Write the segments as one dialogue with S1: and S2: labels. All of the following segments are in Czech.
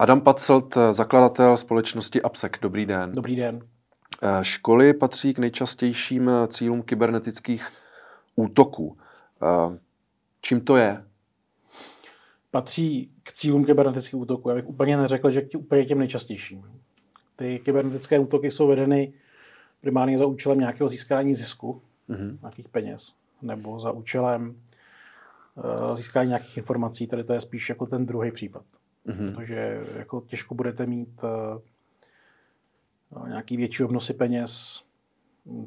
S1: Adam Pacelt, zakladatel společnosti APSEC. Dobrý den.
S2: Dobrý den.
S1: Eh, školy patří k nejčastějším cílům kybernetických útoků. Eh, čím to je?
S2: Patří k cílům kybernetických útoků. Já bych úplně neřekl, že k úplně těm nejčastějším. Ty kybernetické útoky jsou vedeny primárně za účelem nějakého získání zisku, mm-hmm. nějakých peněz, nebo za účelem uh, získání nějakých informací. Tady to je spíš jako ten druhý případ. Mm-hmm. Protože jako těžko budete mít uh, nějaký větší obnosy peněz,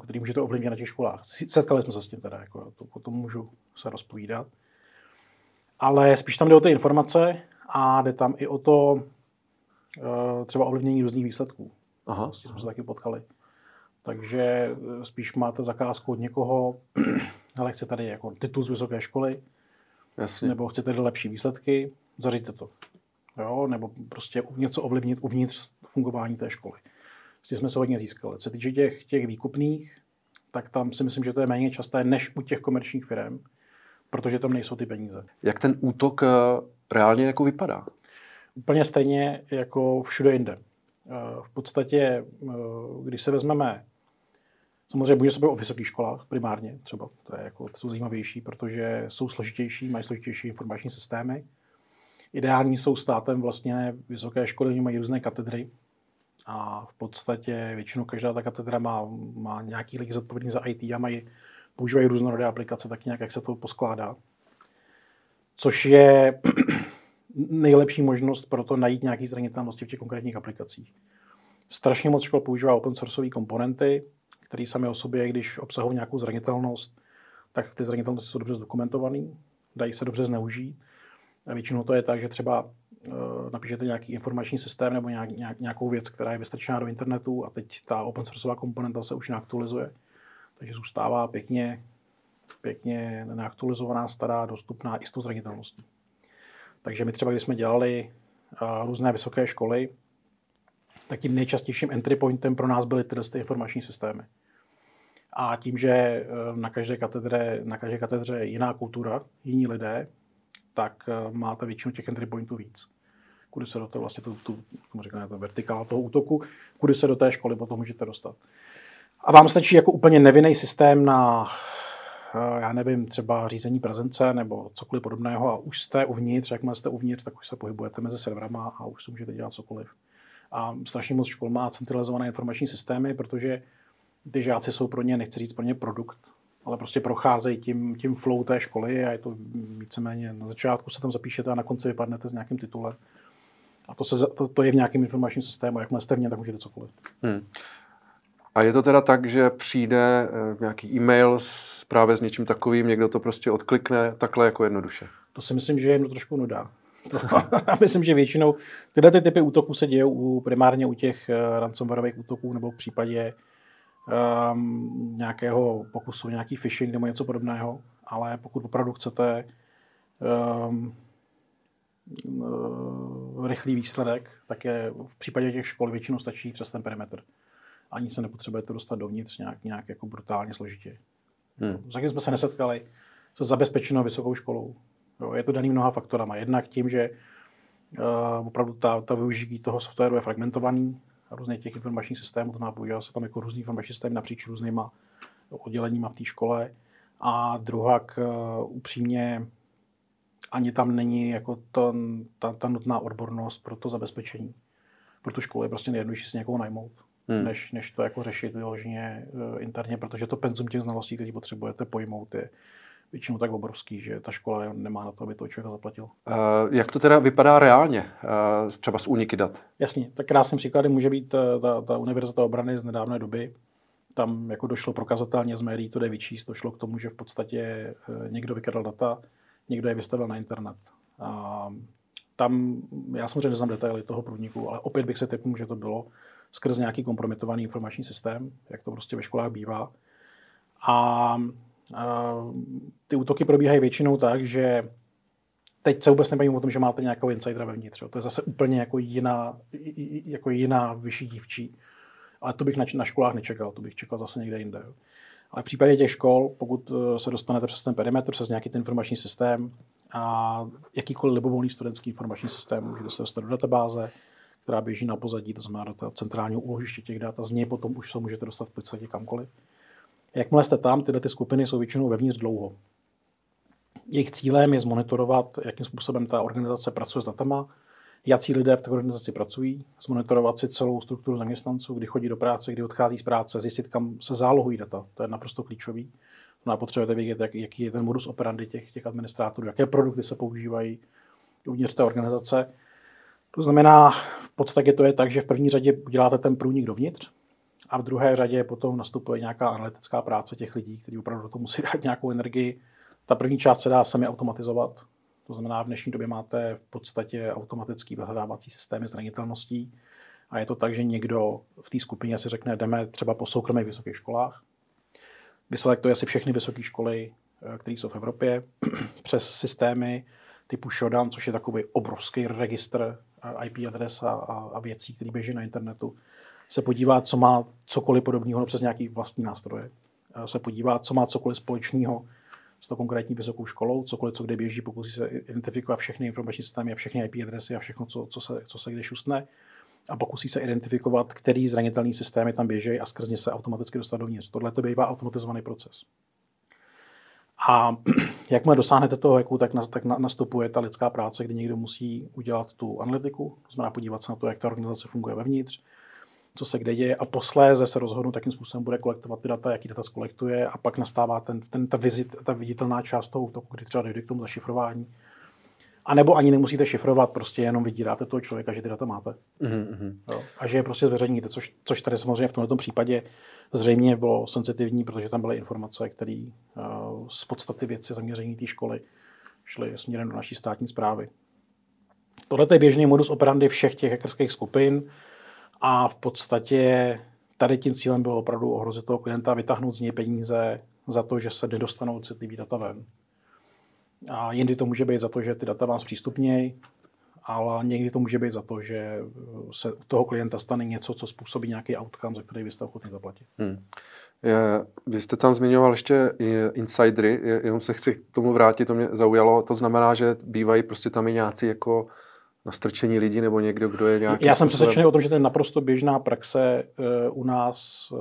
S2: který můžete ovlivnit na těch školách. Setkali jsme se s tím teda, jako to potom můžu se rozpovídat. Ale spíš tam jde o ty informace a jde tam i o to uh, třeba ovlivnění různých výsledků. Aha. S tím jsme se taky potkali. Takže spíš máte zakázku od někoho, ale chce tady jako titul z vysoké školy, Jasně. nebo chcete lepší výsledky, zařiďte to jo? nebo prostě něco ovlivnit uvnitř fungování té školy. S tím jsme se hodně získali. Co se týče těch, těch výkupných, tak tam si myslím, že to je méně časté než u těch komerčních firm, protože tam nejsou ty peníze.
S1: Jak ten útok eh, reálně jako vypadá?
S2: Úplně stejně jako všude jinde. Eh, v podstatě, eh, když se vezmeme, samozřejmě může se být o vysokých školách primárně třeba, to, je jako, to jsou zajímavější, protože jsou složitější, mají složitější informační systémy, Ideální jsou státem vlastně vysoké školy, oni mají různé katedry a v podstatě většinou každá ta katedra má, má nějaký lidi zodpovědný za IT a mají, používají různorodé aplikace, tak nějak, jak se to poskládá. Což je nejlepší možnost pro to najít nějaké zranitelnosti v těch konkrétních aplikacích. Strašně moc škol používá open sourceové komponenty, které sami o sobě, když obsahují nějakou zranitelnost, tak ty zranitelnosti jsou dobře zdokumentované, dají se dobře zneužít většinou to je tak, že třeba uh, napíšete nějaký informační systém nebo nějak, nějak, nějakou věc, která je vystrčená do internetu a teď ta open sourceová komponenta se už neaktualizuje. Takže zůstává pěkně, pěkně neaktualizovaná, stará, dostupná i s tou zranitelností. Takže my třeba, když jsme dělali uh, různé vysoké školy, tak tím nejčastějším entry pointem pro nás byly tyhle ty informační systémy. A tím, že eh, na každé katedře, na každé katedře je jiná kultura, jiní lidé, tak eh, máte většinu těch entry pointů víc. Kudy se do toho vlastně, tu, tu, říkáme, to vertikála toho útoku, kudy se do té školy potom můžete dostat. A vám stačí jako úplně nevinný systém na, eh, já nevím, třeba řízení prezence nebo cokoliv podobného a už jste uvnitř, jakmile jste uvnitř, tak už se pohybujete mezi serverama a už si můžete dělat cokoliv. A strašně moc škol má centralizované informační systémy, protože ty žáci jsou pro ně, nechci říct pro ně produkt, ale prostě procházejí tím, tím flow té školy a je to víceméně na začátku se tam zapíšete a na konci vypadnete s nějakým titulem. A to, se, to, to je v nějakém informačním systému, jakmile jste v něm, tak můžete cokoliv. Hmm.
S1: A je to teda tak, že přijde eh, nějaký e-mail s, právě s něčím takovým, někdo to prostě odklikne takhle jako jednoduše?
S2: To si myslím, že je jedno trošku nudá. To, myslím, že většinou tyhle ty typy útoků se dějí primárně u těch uh, ransomwareových útoků nebo v případě um, nějakého pokusu, nějaký phishing nebo něco podobného, ale pokud opravdu chcete um, rychlý výsledek, tak je v případě těch škol většinou stačí přes ten perimetr. Ani se nepotřebujete dostat dovnitř nějak, nějak jako brutálně složitě. Hmm. S jsme se nesetkali se zabezpečenou vysokou školou. Jo, je to daný mnoha faktorama. Jednak tím, že uh, opravdu ta, ta využití toho softwaru je fragmentovaný, různých těch informačních systémů, to používá se tam jako různý informační systém napříč různýma odděleníma v té škole. A druhá, uh, upřímně, ani tam není jako to, ta, ta nutná odbornost pro to zabezpečení. Pro tu školu je prostě nejjednodušší si někoho najmout, hmm. než, než to jako řešit vyloženě uh, interně, protože to penzum těch znalostí, které potřebujete pojmout, je, většinou tak obrovský, že ta škola nemá na to, aby to člověka zaplatil. Uh,
S1: jak to teda vypadá reálně, uh, třeba z úniky dat?
S2: Jasně, tak krásným příkladem může být uh, ta, ta Univerzita obrany z nedávné doby. Tam jako došlo prokazatelně z médií, to jde vyčíst, došlo k tomu, že v podstatě někdo vykradl data, někdo je vystavil na internet. A tam, já samozřejmě neznám detaily toho průniku, ale opět bych se typnul, že to bylo skrz nějaký kompromitovaný informační systém, jak to prostě ve školách bývá. A ty útoky probíhají většinou tak, že teď se vůbec nebavím o tom, že máte nějakého insidera vevnitř. To je zase úplně jako jiná, jako jiná vyšší dívčí. Ale to bych na, na školách nečekal, to bych čekal zase někde jinde. Ale v případě těch škol, pokud eh, se dostanete přes ten perimetr, přes nějaký ten informační systém, a jakýkoliv libovolný studentský informační systém můžete se dostat do databáze, která běží na pozadí, to znamená do centrálního úložiště těch dat a z něj potom už se můžete dostat v podstatě kamkoliv. Jakmile jste tam, tyhle ty skupiny jsou většinou vevnitř dlouho. Jejich cílem je zmonitorovat, jakým způsobem ta organizace pracuje s datama, jaký lidé v té organizaci pracují, zmonitorovat si celou strukturu zaměstnanců, kdy chodí do práce, kdy odchází z práce, zjistit, kam se zálohují data. To je naprosto klíčový. No a potřebujete vědět, jak, jaký je ten modus operandi těch, těch administrátorů, jaké produkty se používají uvnitř té organizace. To znamená, v podstatě to je tak, že v první řadě uděláte ten průnik dovnitř, a v druhé řadě potom nastupuje nějaká analytická práce těch lidí, kteří opravdu do toho musí dát nějakou energii. Ta první část se dá sami automatizovat. To znamená, v dnešní době máte v podstatě automatický vyhledávací systémy zranitelností. A je to tak, že někdo v té skupině si řekne, jdeme třeba po soukromých vysokých školách. Vyselektuje si všechny vysoké školy, eh, které jsou v Evropě, přes systémy typu Shodan, což je takový obrovský registr eh, IP adres a, a věcí, které běží na internetu se podívá, co má cokoliv podobného no přes nějaký vlastní nástroje, se podívá, co má cokoliv společného s tou konkrétní vysokou školou, cokoliv, co kde běží, pokusí se identifikovat všechny informační systémy a všechny IP adresy a všechno, co, co, se, co se kde šustne a pokusí se identifikovat, který zranitelný systémy tam běží a skrz ně se automaticky dostat dovnitř. Tohle to bývá automatizovaný proces. A jakmile dosáhnete toho hacku, tak, na, tak nastupuje ta lidská práce, kdy někdo musí udělat tu analytiku, to znamená podívat se na to, jak ta organizace funguje vevnitř, co se kde děje a posléze se rozhodnu, jakým způsobem bude kolektovat ty data, jaký data skolektuje a pak nastává ten, ten, ta, vizit, ta viditelná část toho útoku, kdy třeba dojde k tomu zašifrování. A nebo ani nemusíte šifrovat, prostě jenom vydíráte toho člověka, že ty data máte. Mm-hmm. Jo? A že je prostě zveřejníte, což, což tady samozřejmě v tomto případě zřejmě bylo sensitivní, protože tam byly informace, které uh, z podstaty věci zaměření té školy šly směrem do naší státní zprávy. Tohle je běžný modus operandi všech těch hackerských skupin. A v podstatě tady tím cílem bylo opravdu ohrozit toho klienta vytáhnout z něj peníze za to, že se nedostanou citlivý data ven. A jindy to může být za to, že ty data vám zpřístupnějí, ale někdy to může být za to, že se u toho klienta stane něco, co způsobí nějaký outcome, za který vy jste ochotný zaplatit. Hmm.
S1: Je, vy jste tam zmiňoval ještě insidery, jenom se chci k tomu vrátit, to mě zaujalo. To znamená, že bývají prostě tam i nějací jako nastrčení lidí nebo někdo, kdo je nějaký...
S2: Já jsem přesvědčený o tom, že to je naprosto běžná praxe uh, u nás uh,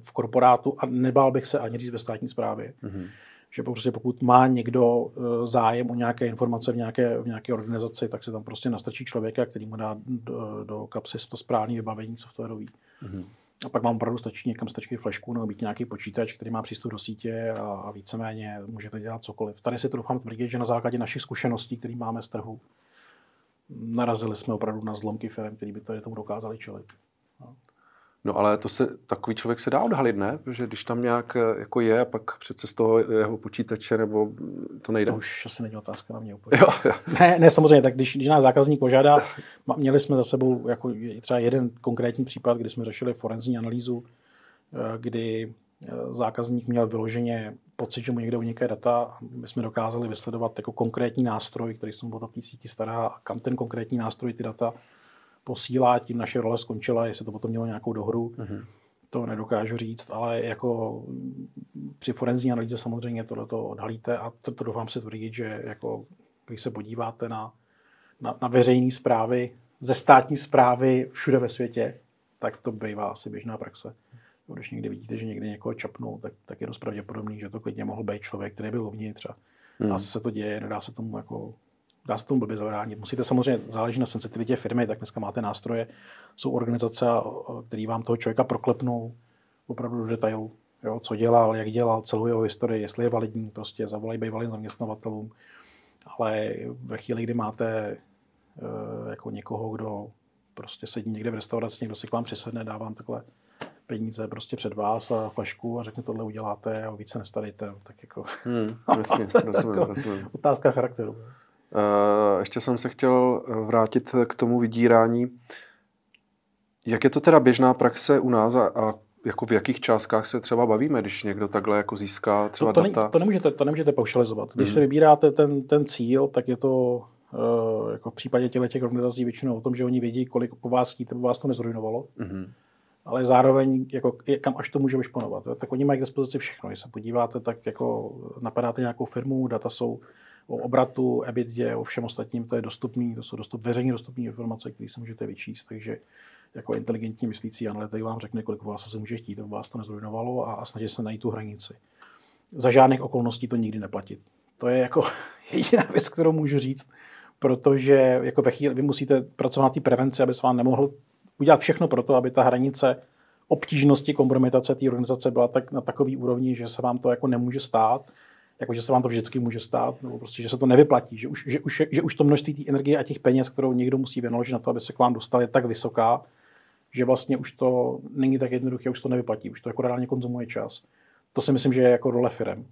S2: v korporátu a nebál bych se ani říct ve státní správě. Mm-hmm. Že prostě pokud má někdo uh, zájem o nějaké informace v nějaké, v nějaké organizaci, tak se tam prostě nastrčí člověka, který mu dá do, do kapsy to správné vybavení softwarový. Mm-hmm. A pak vám opravdu stačí někam stačí flešku nebo být nějaký počítač, který má přístup do sítě a, a víceméně můžete dělat cokoliv. Tady si to doufám tvrdit, že na základě našich zkušeností, které máme z trhu, narazili jsme opravdu na zlomky firm, který by tady tomu dokázali čelit.
S1: No. ale to se, takový člověk se dá odhalit, ne? Protože když tam nějak eh, jako je a pak přece z toho jeho počítače nebo to nejde.
S2: To už asi není otázka na mě úplně. Jo, jo. Ne, ne, samozřejmě, tak když, když nás zákazník požádá, měli jsme za sebou jako třeba jeden konkrétní případ, kdy jsme řešili forenzní analýzu, eh, kdy zákazník měl vyloženě pocit, že mu někde unikají data my jsme dokázali vysledovat jako konkrétní nástroj, který se mu o té síti stará a kam ten konkrétní nástroj ty data posílá, tím naše role skončila, jestli to potom mělo nějakou dohru, mm-hmm. to nedokážu říct, ale jako při forenzní analýze samozřejmě tohle to odhalíte a to, to doufám se tvrdit, že jako když se podíváte na, na, na veřejné zprávy, ze státní zprávy všude ve světě, tak to bývá asi běžná praxe. Když někdy vidíte, že někde někoho čapnou, tak, tak je dost pravděpodobný, že to klidně mohl být člověk, který byl uvnitř a, hmm. se to děje, nedá se tomu jako dá se tomu blbě zavránit. Musíte samozřejmě, záleží na sensitivitě firmy, tak dneska máte nástroje, jsou organizace, které vám toho člověka proklepnou opravdu do detailu. Jo, co dělal, jak dělal, celou jeho historii, jestli je validní, prostě zavolají bývalým zaměstnavatelům. Ale ve chvíli, kdy máte uh, jako někoho, kdo prostě sedí někde v restauraci, někdo si k vám přisedne, dá vám takhle peníze prostě před vás a fašku a řekne, tohle uděláte a více nestarejte. Tak jako... Hmm,
S1: jasně, rozumím, jako rozumím.
S2: Otázka charakteru.
S1: Uh, ještě jsem se chtěl vrátit k tomu vydírání. Jak je to teda běžná praxe u nás a, a jako v jakých částkách se třeba bavíme, když někdo takhle jako získá třeba
S2: to, to
S1: data?
S2: Ne, to, nemůžete, to nemůžete paušalizovat. Když hmm. se vybíráte ten, ten cíl, tak je to uh, jako v případě těchto těch organizací většinou o tom, že oni vědí, kolik po vás chtít, aby vás to nezrujnovalo. Hmm ale zároveň jako, kam až to může vyšponovat. Tak oni mají k dispozici všechno. Když se podíváte, tak jako napadáte nějakou firmu, data jsou o obratu, EBITDA, o všem ostatním, to je dostupný, to jsou dostup, veřejně dostupné informace, které si můžete vyčíst, takže jako inteligentní myslící analytik vám řekne, kolik vás se může chtít, aby vás to nezrujnovalo a, a snaží se najít tu hranici. Za žádných okolností to nikdy neplatit. To je jako jediná věc, kterou můžu říct, protože jako ve chvíli vy musíte pracovat na té prevenci, aby se vám nemohl udělat všechno pro to, aby ta hranice obtížnosti kompromitace té organizace byla tak, na takový úrovni, že se vám to jako nemůže stát, jako že se vám to vždycky může stát, nebo prostě, že se to nevyplatí, že už, že už, že už to množství té energie a těch peněz, kterou někdo musí vynaložit na to, aby se k vám dostal, je tak vysoká, že vlastně už to není tak jednoduché, už to nevyplatí, už to jako reálně konzumuje čas. To si myslím, že je jako role firem.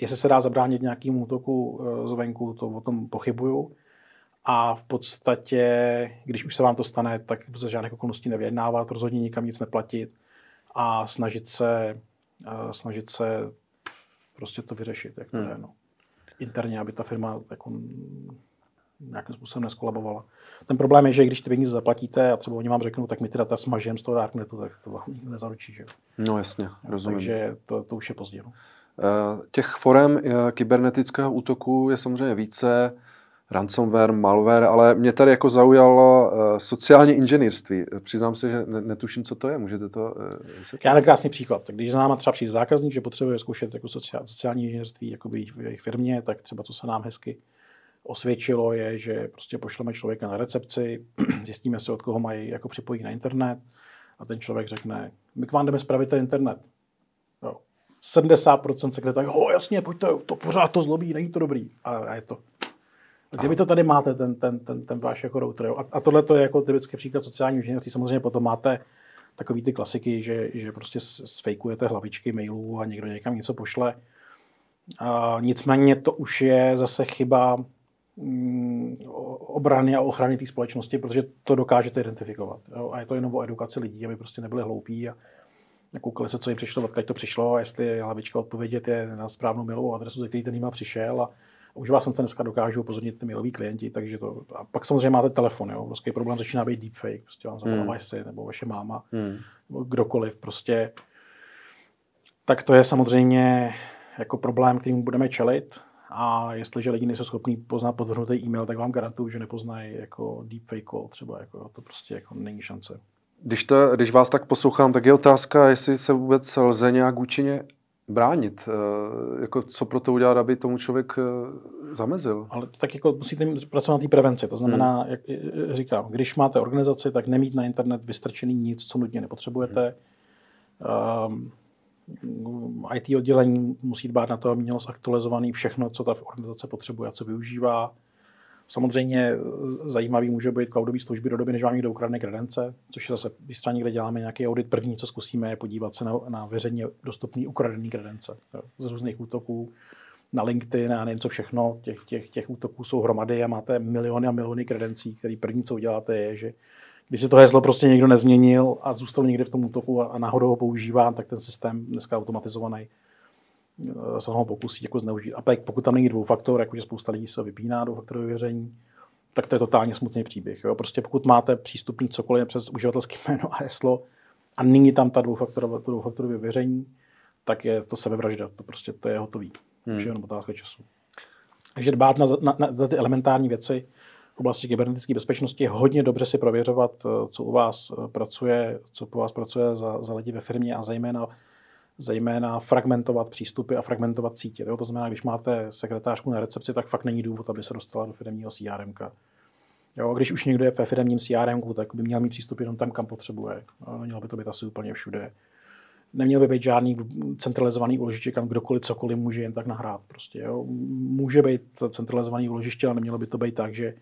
S2: Jestli se dá zabránit nějakému útoku eh, zvenku, to o tom pochybuju. A v podstatě, když už se vám to stane, tak za žádných okolností nevyjednávat, rozhodně nikam nic neplatit a snažit se, uh, snažit se prostě to vyřešit, jak to hmm. je. No. Interně, aby ta firma jako nějakým způsobem neskolabovala. Ten problém je, že když ty peníze zaplatíte a třeba oni vám řeknou, tak my ty data smažeme z toho darknetu, tak to vám nikdo nezaručí. Že?
S1: No jasně, rozumím.
S2: Takže to, to už je pozdě. No.
S1: Eh, těch forem eh, kybernetického útoku je samozřejmě více ransomware, malware, ale mě tady jako zaujalo uh, sociální inženýrství. Přiznám se, že netuším, co to je. Můžete to uh,
S2: Já na krásný příklad. Tak když za náma třeba přijde zákazník, že potřebuje zkoušet jako sociál, sociální inženýrství jako v jejich, firmě, tak třeba co se nám hezky osvědčilo je, že prostě pošleme člověka na recepci, zjistíme si, od koho mají jako připojení na internet a ten člověk řekne, my k vám jdeme spravit ten internet. Jo. 70% sekretářů, jo jasně, pojďte, to pořád to zlobí, není to dobrý. A, a je to. Kde vy to tady máte, ten, ten, ten, ten váš jako router. Jo? A, a tohle to je jako typický příklad sociální inženýrství. Samozřejmě potom máte takový ty klasiky, že, že prostě sfejkujete hlavičky mailů a někdo někam něco pošle. A nicméně to už je zase chyba mm, obrany a ochrany té společnosti, protože to dokážete identifikovat. Jo? A je to jenom o edukaci lidí, aby prostě nebyli hloupí a koukali se, co jim přišlo, odkud to přišlo a jestli hlavička odpovědět je na správnou mailovou adresu, ze který ten e přišel a už vás jsem to dneska dokážu upozornit ty mailoví klienti, takže to, a pak samozřejmě máte telefon, jo, prostě problém začíná být deepfake, prostě vám zavolá hmm. syn nebo vaše máma, hmm. nebo kdokoliv, prostě, tak to je samozřejmě jako problém, kterým budeme čelit a jestliže lidi nejsou schopní poznat podvrhnutý e-mail, tak vám garantuju, že nepoznají jako deepfake call třeba, jako, to prostě jako není šance.
S1: Když, to, když vás tak poslouchám, tak je otázka, jestli se vůbec lze nějak účinně bránit? Eh, jako, co pro to udělat, aby tomu člověk eh, zamezil?
S2: Ale tak jako musíte pracovat na té prevenci. To znamená, hmm. jak říkám, když máte organizaci, tak nemít na internet vystrčený nic, co nutně nepotřebujete. Hmm. Um, IT oddělení musí dbát na to, aby mělo zaktualizovaný všechno, co ta organizace potřebuje a co využívá. Samozřejmě eh, zajímavý může být cloudové služby do doby, než vám někdo ukradne kredence, což je zase, když třeba někde děláme nějaký audit, první, co zkusíme, je podívat se na, na veřejně dostupný ukradený kredence jo, z různých útoků na LinkedIn a nevím co všechno, těch, těch, těch útoků jsou hromady a máte miliony a miliony kredencí, který první, co uděláte, je, že když se to heslo prostě někdo nezměnil a zůstal někde v tom útoku a, a náhodou ho používá, tak ten systém dneska automatizovaný se ho pokusí jako zneužít. A pak, pokud tam není dvoufaktor, jakože spousta lidí se vypíná dvoufaktorové věření, tak to je totálně smutný příběh. Jo? Prostě pokud máte přístupný cokoliv přes uživatelské jméno a heslo a není tam ta dvoufaktorové, to dvoufaktorové věření, tak je to sebevražda. To prostě to je hotový. Hmm. Je jenom otázka času. Takže dbát na, na, na ty elementární věci v oblasti kybernetické bezpečnosti je hodně dobře si prověřovat, co u vás pracuje, co u vás pracuje za, za lidi ve firmě a zejména zejména fragmentovat přístupy a fragmentovat sítě. Jo? To znamená, když máte sekretářku na recepci, tak fakt není důvod, aby se dostala do firmního CRM. Jo, když už někdo je ve firmním CRM, tak by měl mít přístup jenom tam, kam potřebuje. Mělo by to být asi úplně všude. Neměl by být žádný centralizovaný úložiště, kam kdokoliv cokoliv může jen tak nahrát. Prostě, jo. Může být centralizovaný úložiště, ale nemělo by to být tak, že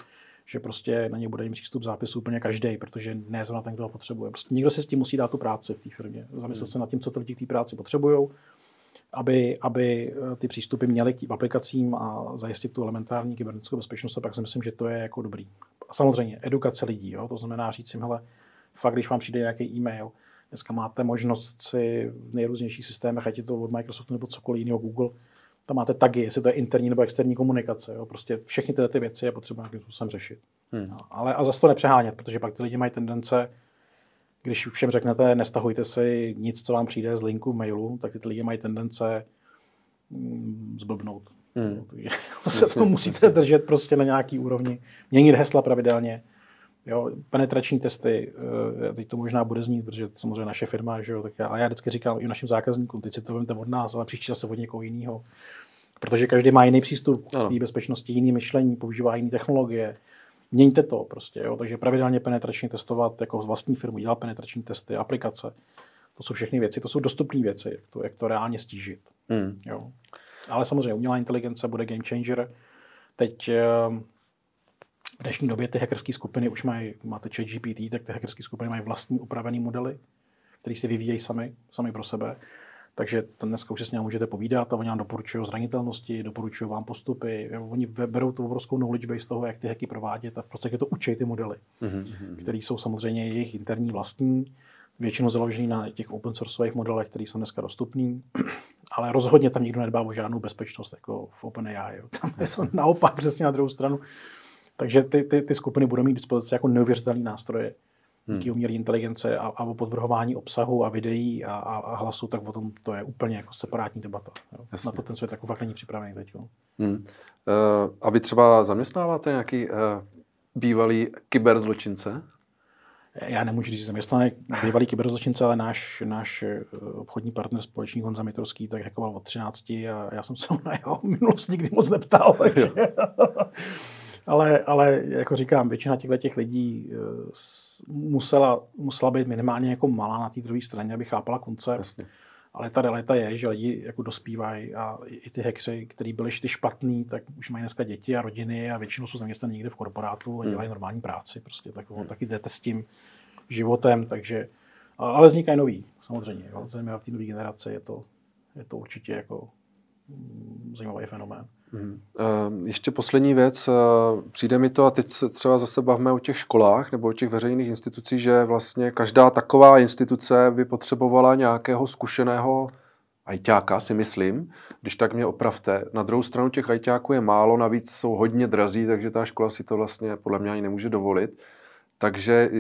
S2: že prostě na ně bude mít přístup zápisu úplně každý, protože ne zrovna ten, kdo ho potřebuje. Prostě někdo si s tím musí dát tu práci v té firmě, zamyslet hmm. se nad tím, co ty lidi k té práci potřebují, aby, aby eh, ty přístupy měly k aplikacím a zajistit tu elementární kybernetickou bezpečnost, a pak si myslím, že to je jako dobrý. A samozřejmě edukace lidí, jo? to znamená říct jim, hele, fakt, když vám přijde nějaký e-mail, dneska máte možnost si v nejrůznějších systémech, ať je to od Microsoftu nebo cokoliv jiného Google, tam máte tagy, jestli to je interní nebo externí komunikace. Jo? Prostě všechny tyhle ty věci je potřeba nějakým způsobem řešit. Hmm. No, ale a zase to nepřehánět, protože pak ty lidi mají tendence, když všem řeknete, nestahujte si nic, co vám přijde z linku v mailu, tak ty lidi mají tendence mm, zblbnout. Hmm. Takže se to musíte držet prostě na nějaký úrovni, měnit hesla pravidelně. Jo, penetrační testy, eh, teď to možná bude znít, protože samozřejmě naše firma, že jo, tak já, a já vždycky říkám i našim zákazníkům, teď si to vemte od nás, ale příště se od někoho jiného. Protože každý má jiný přístup k té bezpečnosti, jiný myšlení, používá jiné technologie. Měňte to prostě, jo? takže pravidelně penetračně testovat jako vlastní firmu, dělat penetrační testy, aplikace. To jsou všechny věci, to jsou dostupné věci, jak to, jak to reálně stížit. Hmm. Jo? Ale samozřejmě umělá inteligence bude game changer. Teď eh, v dnešní době ty hackerské skupiny už mají, máte chat GPT, tak ty hackerské skupiny mají vlastní upravené modely, které si vyvíjejí sami, sami pro sebe. Takže dneska už si s ním můžete povídat a oni vám doporučují zranitelnosti, doporučují vám postupy. Oni berou tu obrovskou knowledge base toho, jak ty hacky provádět a v podstatě to učí ty modely, mm-hmm. které jsou samozřejmě jejich interní vlastní, většinou založený na těch open sourceových modelech, které jsou dneska dostupné, ale rozhodně tam nikdo nedbá o žádnou bezpečnost, jako v OpenAI. Jo. Tam je to naopak přesně na druhou stranu. Takže ty, ty, ty skupiny budou mít dispozici jako neuvěřitelné nástroje hmm. díky umělé inteligence a, a o podvrhování obsahu a videí a, a, a hlasu, tak o tom to je úplně jako separátní debata. Jo. Na to ten svět jako fakt není připravený teď. Jo. Hmm. Uh,
S1: a vy třeba zaměstnáváte nějaký uh, bývalý kyberzločince?
S2: Já nemůžu říct zaměstnaný bývalý kyberzločince, ale náš, náš eh, obchodní partner společný Honza Mitrovský tak hackoval od 13 a já jsem se na jeho minulost nikdy moc neptal. Takže ale, ale jako říkám, většina těchto těch lidí eh, musela, musela být minimálně jako malá na té druhé straně, aby chápala koncept. Jasně. Ale ta realita je, že lidi jako dospívají a i ty hekři, kteří byli ty špatný, tak už mají dneska děti a rodiny a většinou jsou zaměstnaní někde v korporátu a hmm. dělají hmm. normální práci. Prostě tak, hmm. taky jdete s tím životem, takže ale vznikají nový, samozřejmě. Jo. Zejména v té nové generaci je to, je to určitě jako mm, zajímavý fenomén.
S1: Hmm. Ještě poslední věc. Eh, přijde mi to, a teď se třeba zase bavíme o těch školách nebo o těch veřejných institucích, že vlastně každá taková instituce by potřebovala nějakého zkušeného ajťáka, si myslím. Když tak mě opravte. Na druhou stranu těch ajťáků je málo, navíc jsou hodně drazí, takže ta škola si to vlastně podle mě ani nemůže dovolit. Takže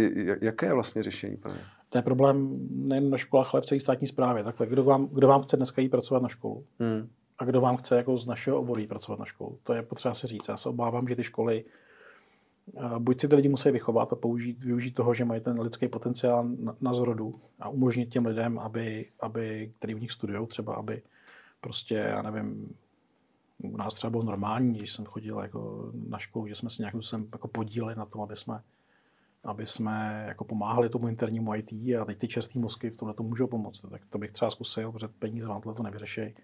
S1: jaké je vlastně řešení? Pane?
S2: To je problém nejen na školách, ale v celé státní správě. Takhle, kdo vám, kdo vám chce dneska jít pracovat na školu? Hmm a kdo vám chce jako z našeho oboru pracovat na školu. To je potřeba se říct. Já se obávám, že ty školy buď si ty lidi musí vychovat a použít, využít toho, že mají ten lidský potenciál na, na zrodu a umožnit těm lidem, aby, aby který v nich studují, třeba aby prostě, já nevím, u nás třeba bylo normální, když jsem chodil jako na školu, že jsme se nějakým způsobem jako podíleli na tom, aby jsme, aby jsme jako pomáhali tomu internímu IT a teď ty čerstvé mozky v tomhle to můžou pomoct. Tak to bych třeba zkusil, protože peníze vám to nevyřeší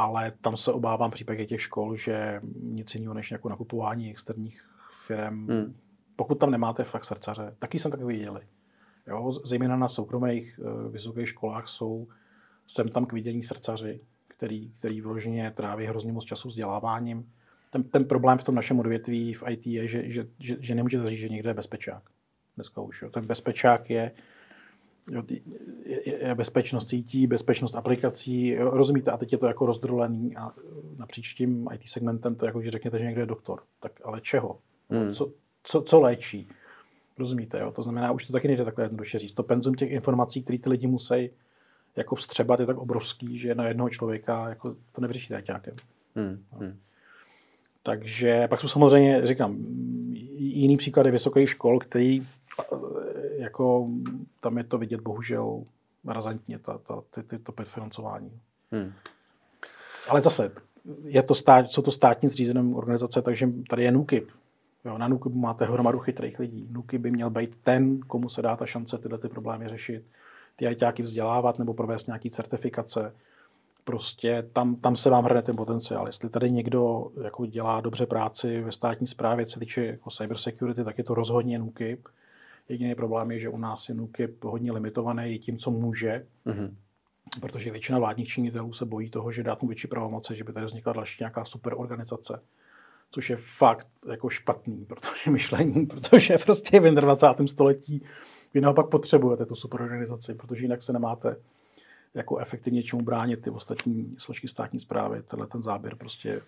S2: ale tam se obávám v případě těch škol, že nic jiného než jako nakupování externích firm, hmm. pokud tam nemáte fakt srdcaře, taky jsem takový viděli. Jo, zejména na soukromých uh, vysokých školách jsou sem tam k vidění srdcaři, který, který vyloženě tráví hrozně moc času vzděláváním. Ten, ten problém v tom našem odvětví v IT je, že, že, že, že nemůžete říct, že někde je bezpečák. Dneska už. Jo. Ten bezpečák je je bezpečnost sítí, bezpečnost aplikací, rozumíte, a teď je to jako rozdrolený a napříč tím IT segmentem to jako, že řekněte, že někde je doktor. Tak ale čeho? Hmm. Co, co, co léčí? Rozumíte, jo? To znamená, už to taky nejde takhle jednoduše říct. To penzum těch informací, které ty lidi musí jako vstřebat, je tak obrovský, že na jednoho člověka jako to nevyřešíte ajťákem. Hmm. Hmm. Takže pak jsou samozřejmě, říkám, jiný příklady vysokých škol, který jako tam je to vidět bohužel razantně, ta, ta, ty, ty, to financování. Hmm. Ale zase, je to stát, jsou to státní zřízené organizace, takže tady je NUKIP. Jo, na NUKIP máte hromadu chytrých lidí. NUKIP by měl být ten, komu se dá ta šance tyhle ty problémy řešit, ty ajťáky vzdělávat nebo provést nějaký certifikace. Prostě tam, tam se vám hrne ten potenciál. Jestli tady někdo jako dělá dobře práci ve státní správě, co se týče jako cybersecurity, tak je to rozhodně NUKIP. Jediný problém je, že u nás je NUKIP hodně limitovaný tím, co může, mm-hmm. protože většina vládních činitelů se bojí toho, že dát mu větší pravomoce, že by tady vznikla další nějaká super organizace, což je fakt jako špatný, protože myšlení, protože prostě v 21. století vy naopak potřebujete tu super organizaci, protože jinak se nemáte jako efektivně čemu bránit ty ostatní složky státní zprávy. Tenhle ten záběr prostě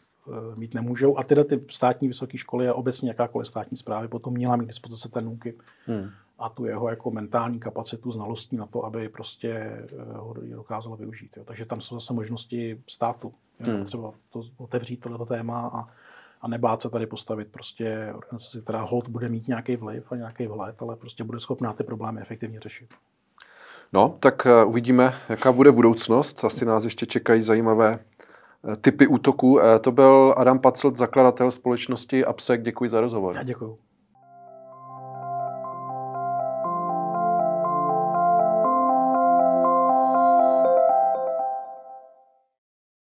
S2: mít nemůžou. A tyhle ty státní vysoké školy a obecně jakákoliv státní zprávy potom měla mít dispozice ten NUKIP hmm. a tu jeho jako mentální kapacitu, znalostní na to, aby prostě uh, ho dokázalo využít. Jo. Takže tam jsou zase možnosti státu Hmm. Třeba to otevřít tohleto téma a, a nebát se tady postavit prostě organizaci, která hold bude mít nějaký vliv a nějaký vhled, ale prostě bude schopná ty problémy efektivně řešit.
S1: No, tak uh, uvidíme, jaká bude budoucnost. Asi nás ještě čekají zajímavé typy útoků. Uh, to byl Adam Pacelt, zakladatel společnosti Absec. Děkuji za rozhovor.
S2: Já děkuji.